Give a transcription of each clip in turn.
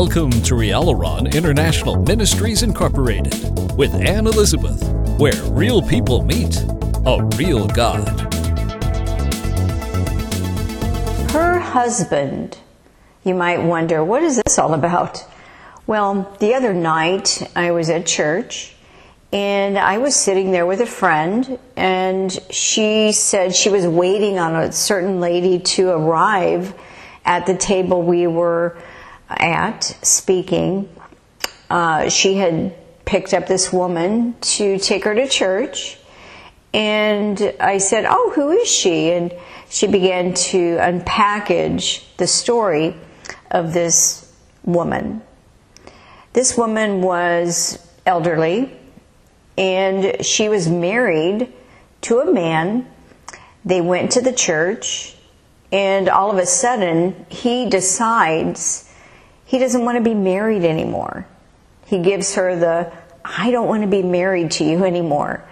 Welcome to Rialaron International Ministries Incorporated with Anne Elizabeth, where real people meet a real God. Her husband, you might wonder, what is this all about? Well, the other night I was at church and I was sitting there with a friend, and she said she was waiting on a certain lady to arrive at the table we were at speaking, uh, she had picked up this woman to take her to church. And I said, Oh, who is she? And she began to unpackage the story of this woman. This woman was elderly and she was married to a man. They went to the church and all of a sudden he decides he doesn't want to be married anymore. He gives her the, I don't want to be married to you anymore.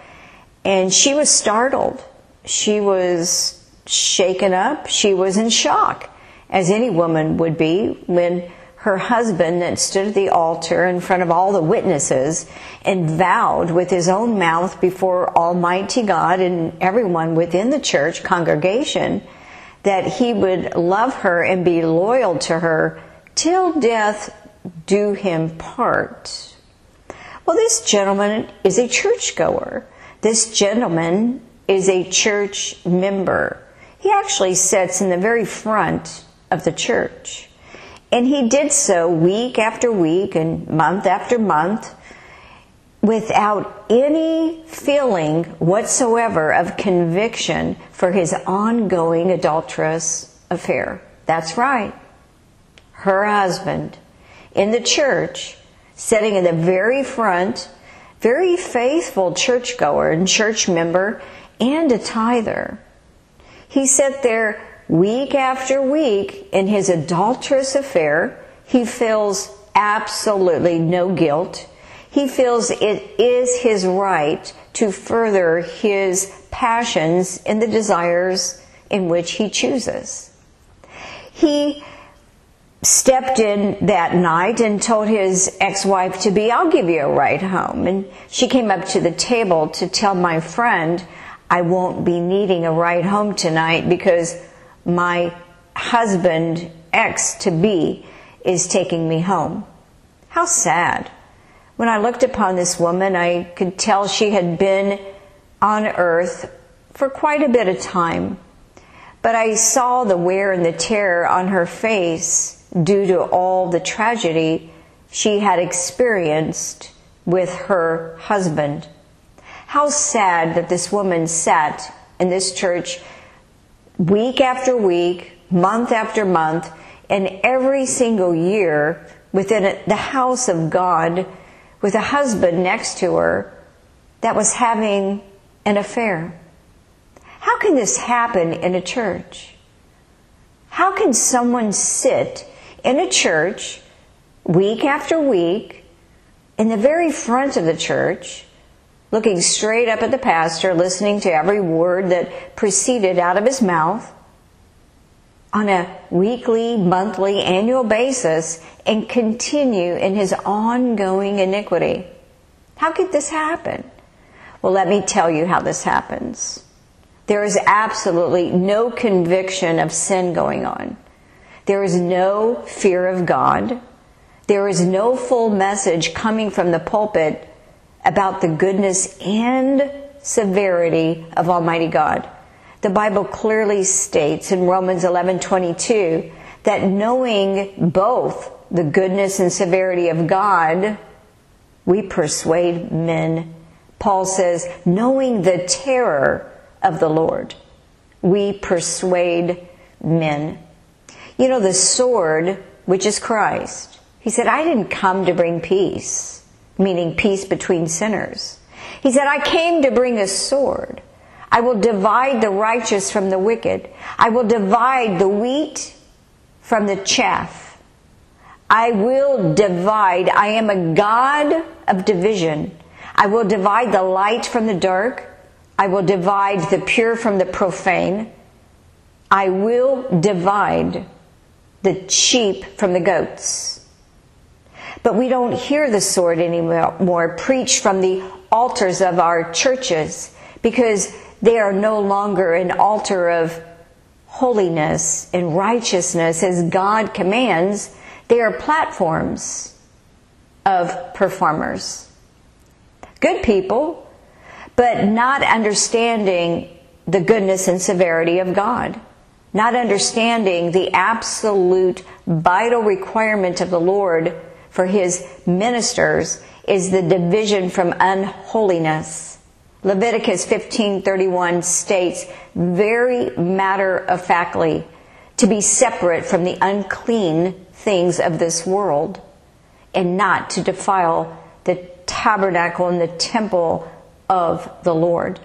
And she was startled. She was shaken up. She was in shock, as any woman would be when her husband that stood at the altar in front of all the witnesses and vowed with his own mouth before Almighty God and everyone within the church congregation that he would love her and be loyal to her till death do him part. Well, this gentleman is a churchgoer. This gentleman is a church member. He actually sits in the very front of the church. And he did so week after week and month after month without any feeling whatsoever of conviction for his ongoing adulterous affair. That's right her husband, in the church, sitting in the very front, very faithful churchgoer and church member, and a tither. He sat there week after week in his adulterous affair. He feels absolutely no guilt. He feels it is his right to further his passions and the desires in which he chooses. He stepped in that night and told his ex-wife to be, I'll give you a ride home. And she came up to the table to tell my friend, I won't be needing a ride home tonight because my husband, ex to be, is taking me home. How sad. When I looked upon this woman, I could tell she had been on earth for quite a bit of time. But I saw the wear and the tear on her face due to all the tragedy she had experienced with her husband. How sad that this woman sat in this church week after week, month after month, and every single year within the house of God with a husband next to her that was having an affair. How can this happen in a church? How can someone sit in a church week after week in the very front of the church, looking straight up at the pastor, listening to every word that proceeded out of his mouth on a weekly, monthly, annual basis and continue in his ongoing iniquity. How could this happen? Well, let me tell you how this happens. There is absolutely no conviction of sin going on. There is no fear of God. There is no full message coming from the pulpit about the goodness and severity of Almighty God. The Bible clearly states in Romans 11:22 that knowing both the goodness and severity of God, we persuade men. Paul says, knowing the terror of the Lord, we persuade men. You know, the sword, which is Christ. He said, I didn't come to bring peace, meaning peace between sinners. He said, I came to bring a sword. I will divide the righteous from the wicked. I will divide the wheat from the chaff. I will divide. I am a God of division. I will divide the light from the dark. I will divide the pure from the profane. I will divide the sheep from the goats. But we don't hear the sword anymore preached from the altars of our churches because they are no longer an altar of holiness and righteousness as God commands. They are platforms of performers. Good people, but not understanding the goodness and severity of God. Not understanding the absolute vital requirement of the Lord for his ministers is the division from unholiness. Leviticus 15:31 states very matter-of-factly to be separate from the unclean things of this world and not to defile the tabernacle and the temple of the Lord.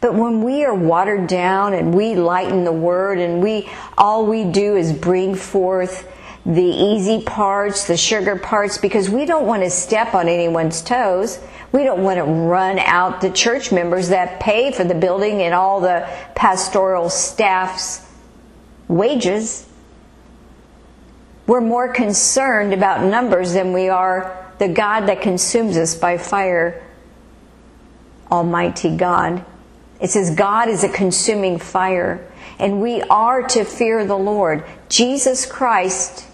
But when we are watered down and we lighten the word and we all we do is bring forth the easy parts, the sugar parts, because we don't want to step on anyone's toes. We don't want to run out the church members that pay for the building and all the pastoral staff's wages. We're more concerned about numbers than we are the God that consumes us by fire, Almighty God. It says God is a consuming fire, and we are to fear the Lord. Jesus Christ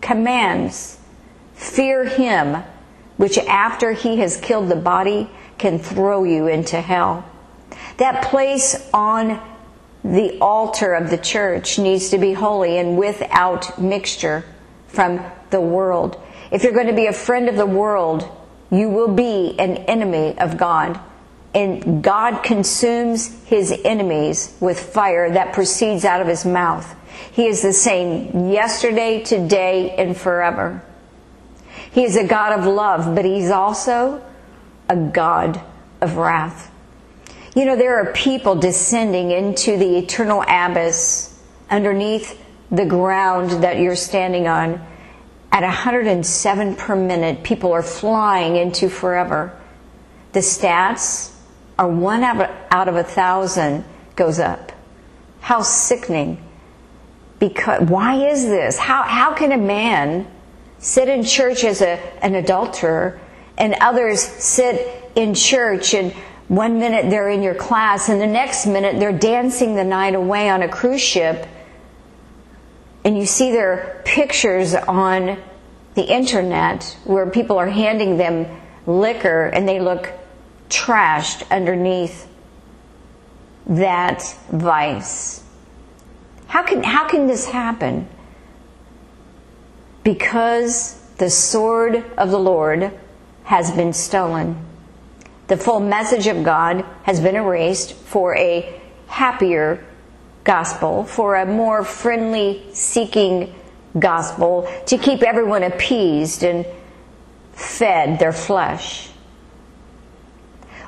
commands, fear him, which after he has killed the body can throw you into hell. That place on the altar of the church needs to be holy and without mixture from the world. If you're going to be a friend of the world, you will be an enemy of God. And God consumes his enemies with fire that proceeds out of his mouth. He is the same yesterday, today, and forever. He is a God of love, but He's also a God of wrath. You know, there are people descending into the eternal abyss underneath the ground that you're standing on. At 107 per minute, people are flying into forever. The stats are one out of a thousand goes up. How sickening because why is this? How how can a man sit in church as a, an adulterer and others sit in church and one minute they're in your class and the next minute they're dancing the night away on a cruise ship and you see their pictures on the internet where people are handing them liquor and they look trashed underneath that vice. How can, how can this happen? Because the sword of the Lord has been stolen. The full message of God has been erased for a happier gospel, for a more friendly seeking gospel, to keep everyone appeased and fed their flesh.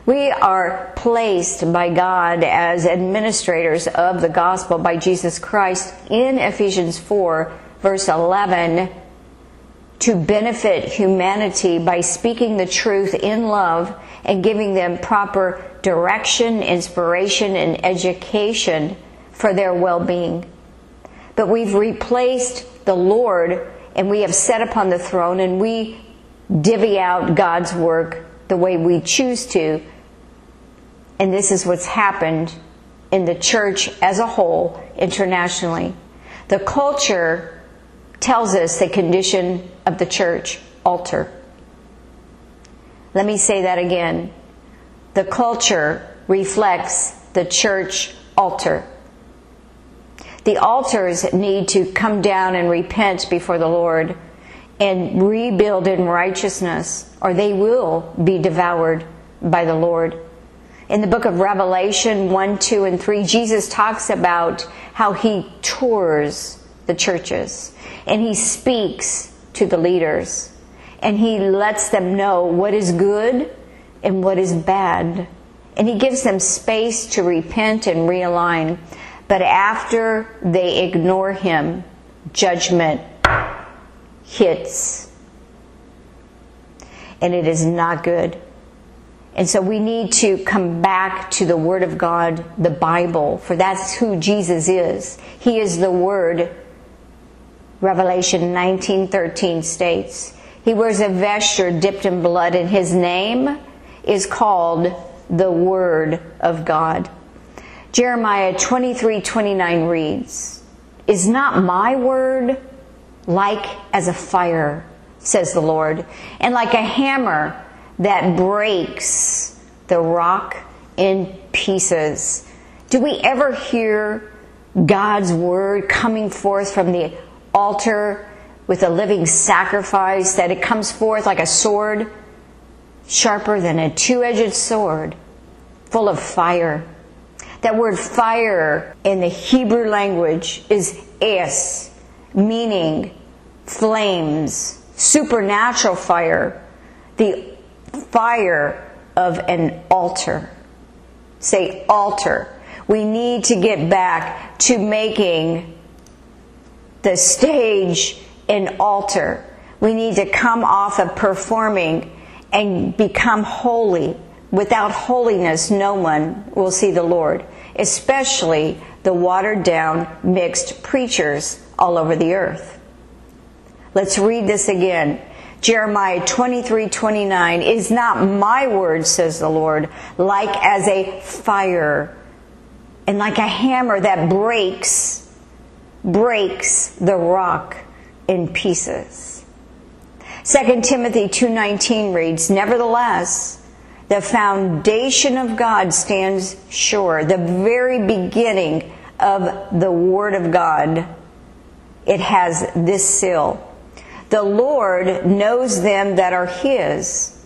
We are placed by God as administrators of the gospel by Jesus Christ in Ephesians 4, verse 11, to benefit humanity by speaking the truth in love and giving them proper direction, inspiration, and education for their well being. But we've replaced the Lord and we have set upon the throne and we divvy out God's work the way we choose to. And this is what's happened in the church as a whole internationally. The culture tells us the condition of the church altar. Let me say that again. The culture reflects the church altar. The altars need to come down and repent before the Lord and rebuild in righteousness, or they will be devoured by the Lord. In the book of Revelation 1, 2, and 3, Jesus talks about how he tours the churches and he speaks to the leaders and he lets them know what is good and what is bad. And he gives them space to repent and realign. But after they ignore him, judgment hits. And it is not good. And so we need to come back to the Word of God, the Bible, for that's who Jesus is. He is the Word. Revelation 19:13 states, He wears a vesture dipped in blood, and his name is called the Word of God. Jeremiah 23 29 reads, Is not my word like as a fire, says the Lord, and like a hammer that breaks the rock in pieces? Do we ever hear God's word coming forth from the altar with a living sacrifice, that it comes forth like a sword, sharper than a two edged sword, full of fire? That word fire in the Hebrew language is esh, meaning flames, supernatural fire, the fire of an altar. Say altar. We need to get back to making the stage an altar. We need to come off of performing and become holy Without holiness, no one will see the Lord, especially the watered down, mixed preachers all over the earth. Let's read this again. Jeremiah 23 29 is not my word, says the Lord, like as a fire and like a hammer that breaks, breaks the rock in pieces. 2 Timothy 2:19 reads, "Nevertheless, the foundation of God stands sure, the very beginning of the Word of God. It has this seal The Lord knows them that are His.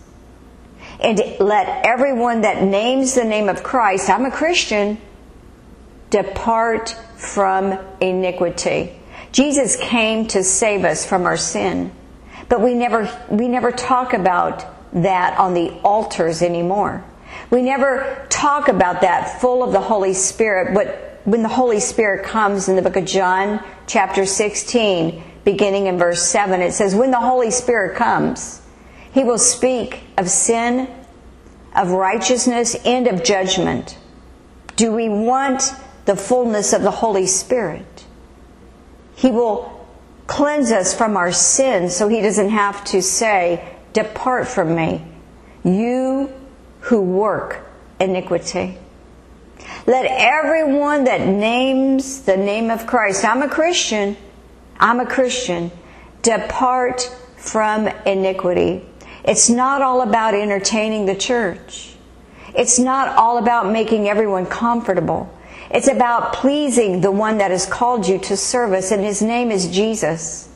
And let everyone that names the name of Christ, I'm a Christian, depart from iniquity. Jesus came to save us from our sin. But we never, we never talk about that on the altars anymore. We never talk about that full of the Holy Spirit, but when the Holy Spirit comes in the book of John, chapter 16, beginning in verse 7, it says, When the Holy Spirit comes, he will speak of sin, of righteousness, and of judgment. Do we want the fullness of the Holy Spirit? He will cleanse us from our sins so he doesn't have to say, Depart from me, you who work iniquity. Let everyone that names the name of Christ, I'm a Christian, I'm a Christian, depart from iniquity. It's not all about entertaining the church. It's not all about making everyone comfortable. It's about pleasing the one that has called you to service, and his name is Jesus.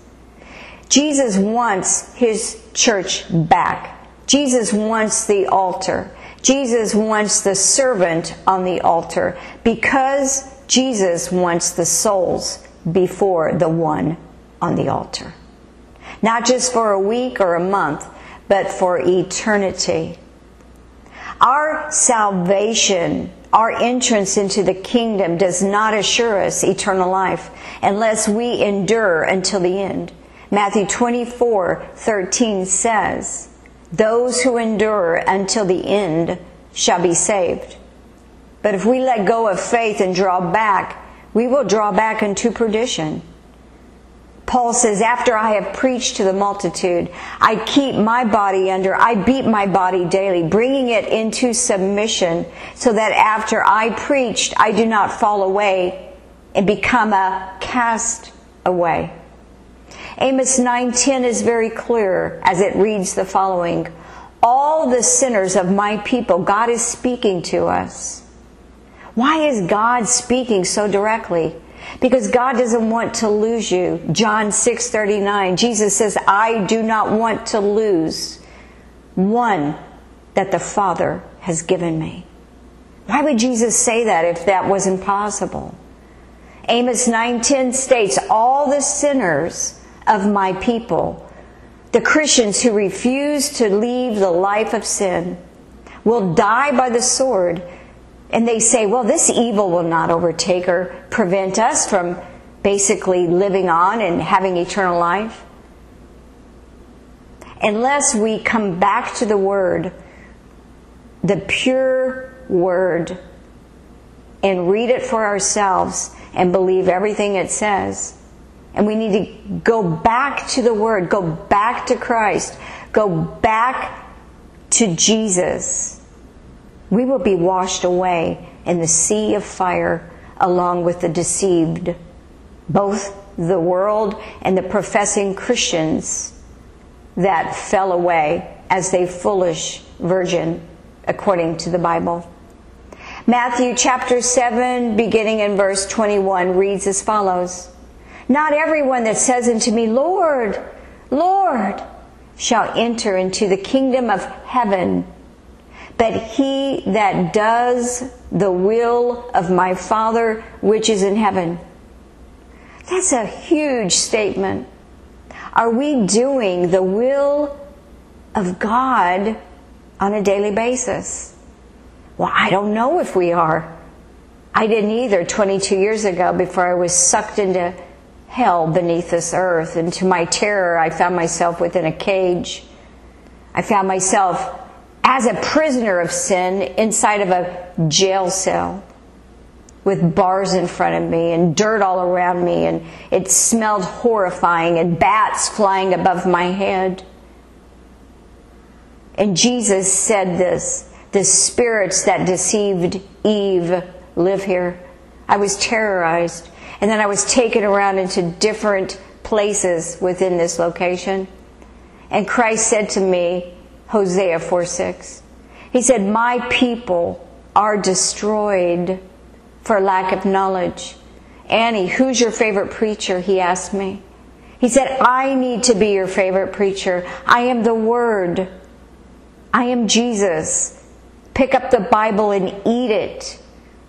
Jesus wants his church back. Jesus wants the altar. Jesus wants the servant on the altar because Jesus wants the souls before the one on the altar. Not just for a week or a month, but for eternity. Our salvation, our entrance into the kingdom does not assure us eternal life unless we endure until the end. Matthew 24 13 says, Those who endure until the end shall be saved. But if we let go of faith and draw back, we will draw back into perdition. Paul says, After I have preached to the multitude, I keep my body under, I beat my body daily, bringing it into submission, so that after I preached, I do not fall away and become a cast away. Amos 9:10 is very clear as it reads the following: All the sinners of my people, God is speaking to us. Why is God speaking so directly? Because God doesn't want to lose you. John 6:39. Jesus says, "I do not want to lose one that the Father has given me." Why would Jesus say that if that wasn't possible? Amos 9:10 states, "All the sinners of my people. The Christians who refuse to leave the life of sin will die by the sword. And they say, well, this evil will not overtake or prevent us from basically living on and having eternal life. Unless we come back to the Word, the pure Word, and read it for ourselves and believe everything it says, And we need to go back to the Word, go back to Christ, go back to Jesus. We will be washed away in the sea of fire along with the deceived, both the world and the professing Christians that fell away as a foolish virgin, according to the Bible. Matthew chapter 7, beginning in verse 21, reads as follows Not everyone that says unto me, Lord, Lord, shall enter into the kingdom of heaven, but he that does the will of my Father which is in heaven. That's a huge statement. Are we doing the will of God on a daily basis? Well, I don't know if we are. I didn't either 22 years ago before I was sucked into hell beneath this earth. And to my terror, I found myself within a cage. I found myself as a prisoner of sin inside of a jail cell with bars in front of me and dirt all around me, and it smelled horrifying, and bats flying above my head. And Jesus said this the spirits that deceived Eve live here. I was terrorized. And then I was taken around into different places within this location. And Christ said to me, Hosea 4 6, He said, My people are destroyed for lack of knowledge. Annie, who's your favorite preacher? He asked me. He said, I need to be your favorite preacher. I am the Word. I am Jesus. Pick up the Bible and eat it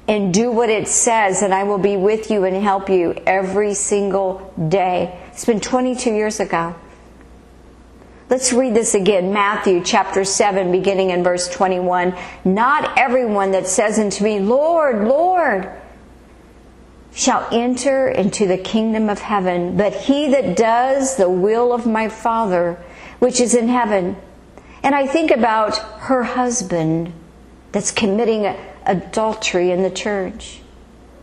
and do what it says, and I will be with you and help you every single day. It's been 22 years ago. Let's read this again. Matthew chapter 7, beginning in verse 21. Not everyone that says unto me, Lord, Lord, shall enter into the kingdom of heaven, but he that does the will of my Father, which is in heaven. And I think about her husband that's committing adultery in the church.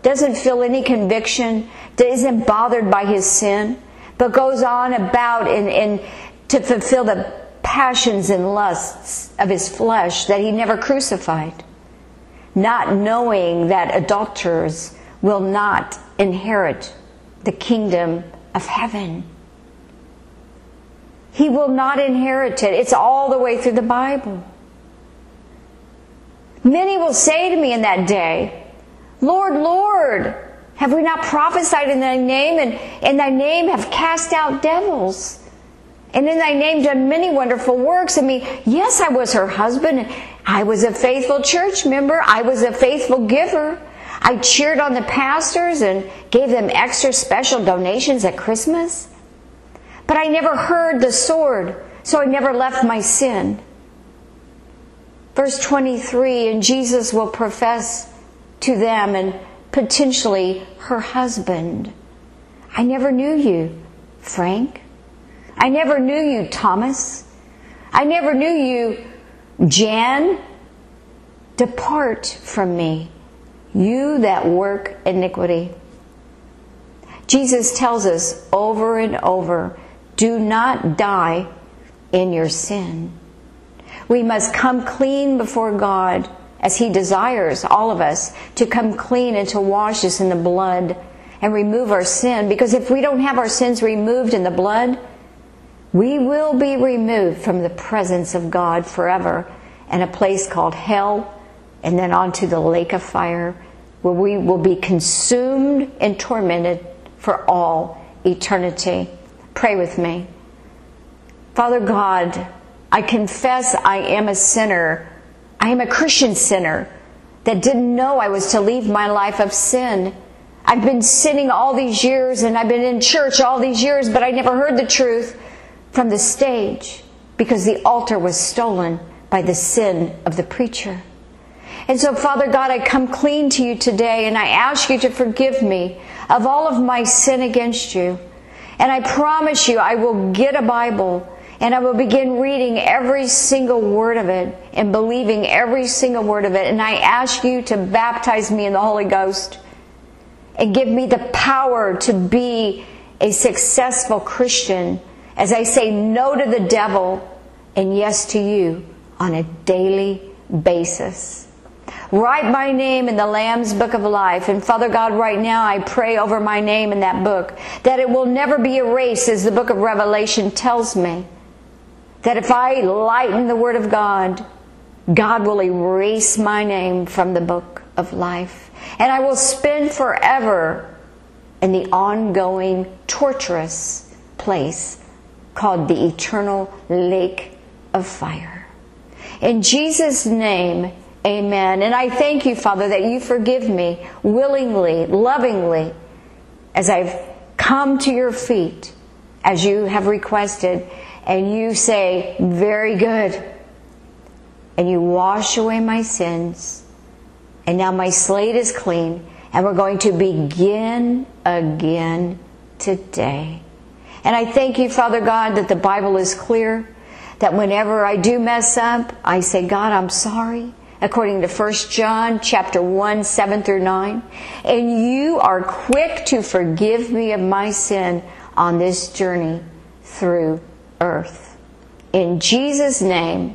Doesn't feel any conviction, isn't bothered by his sin, but goes on about in, in to fulfill the passions and lusts of his flesh that he never crucified, not knowing that adulterers will not inherit the kingdom of heaven. He will not inherit it. It's all the way through the Bible. Many will say to me in that day, Lord, Lord, have we not prophesied in thy name and in thy name have cast out devils? And in thy name done many wonderful works. I mean, yes, I was her husband. I was a faithful church member. I was a faithful giver. I cheered on the pastors and gave them extra special donations at Christmas. But I never heard the sword, so I never left my sin. Verse 23 And Jesus will profess to them and potentially her husband, I never knew you, Frank. I never knew you, Thomas. I never knew you, Jan. Depart from me, you that work iniquity. Jesus tells us over and over do not die in your sin. We must come clean before God as He desires all of us to come clean and to wash us in the blood and remove our sin. Because if we don't have our sins removed in the blood, we will be removed from the presence of God forever in a place called hell and then onto the lake of fire where we will be consumed and tormented for all eternity. Pray with me. Father God, I confess I am a sinner. I am a Christian sinner that didn't know I was to leave my life of sin. I've been sinning all these years and I've been in church all these years, but I never heard the truth from the stage because the altar was stolen by the sin of the preacher. And so, Father God, I come clean to you today and I ask you to forgive me of all of my sin against you. And I promise you, I will get a Bible and I will begin reading every single word of it and believing every single word of it. And I ask you to baptize me in the Holy Ghost and give me the power to be a successful Christian as I say no to the devil and yes to you on a daily basis. Write my name in the Lamb's Book of Life. And Father God, right now I pray over my name in that book that it will never be erased as the book of Revelation tells me. That if I lighten the Word of God, God will erase my name from the book of life. And I will spend forever in the ongoing torturous place called the eternal lake of fire. In Jesus' name, amen. And I thank you, Father, that you forgive me willingly, lovingly, as I've come to your feet, as you have requested, and you say, Very good. And you wash away my sins. And now my slate is clean, and we're going to begin again today. And I thank you, Father God, that the Bible is clear, that whenever I do mess up, I say, God, I'm sorry according to 1 John chapter 1, 7 through 9. And you are quick to forgive me of my sin on this journey through earth. In Jesus' name.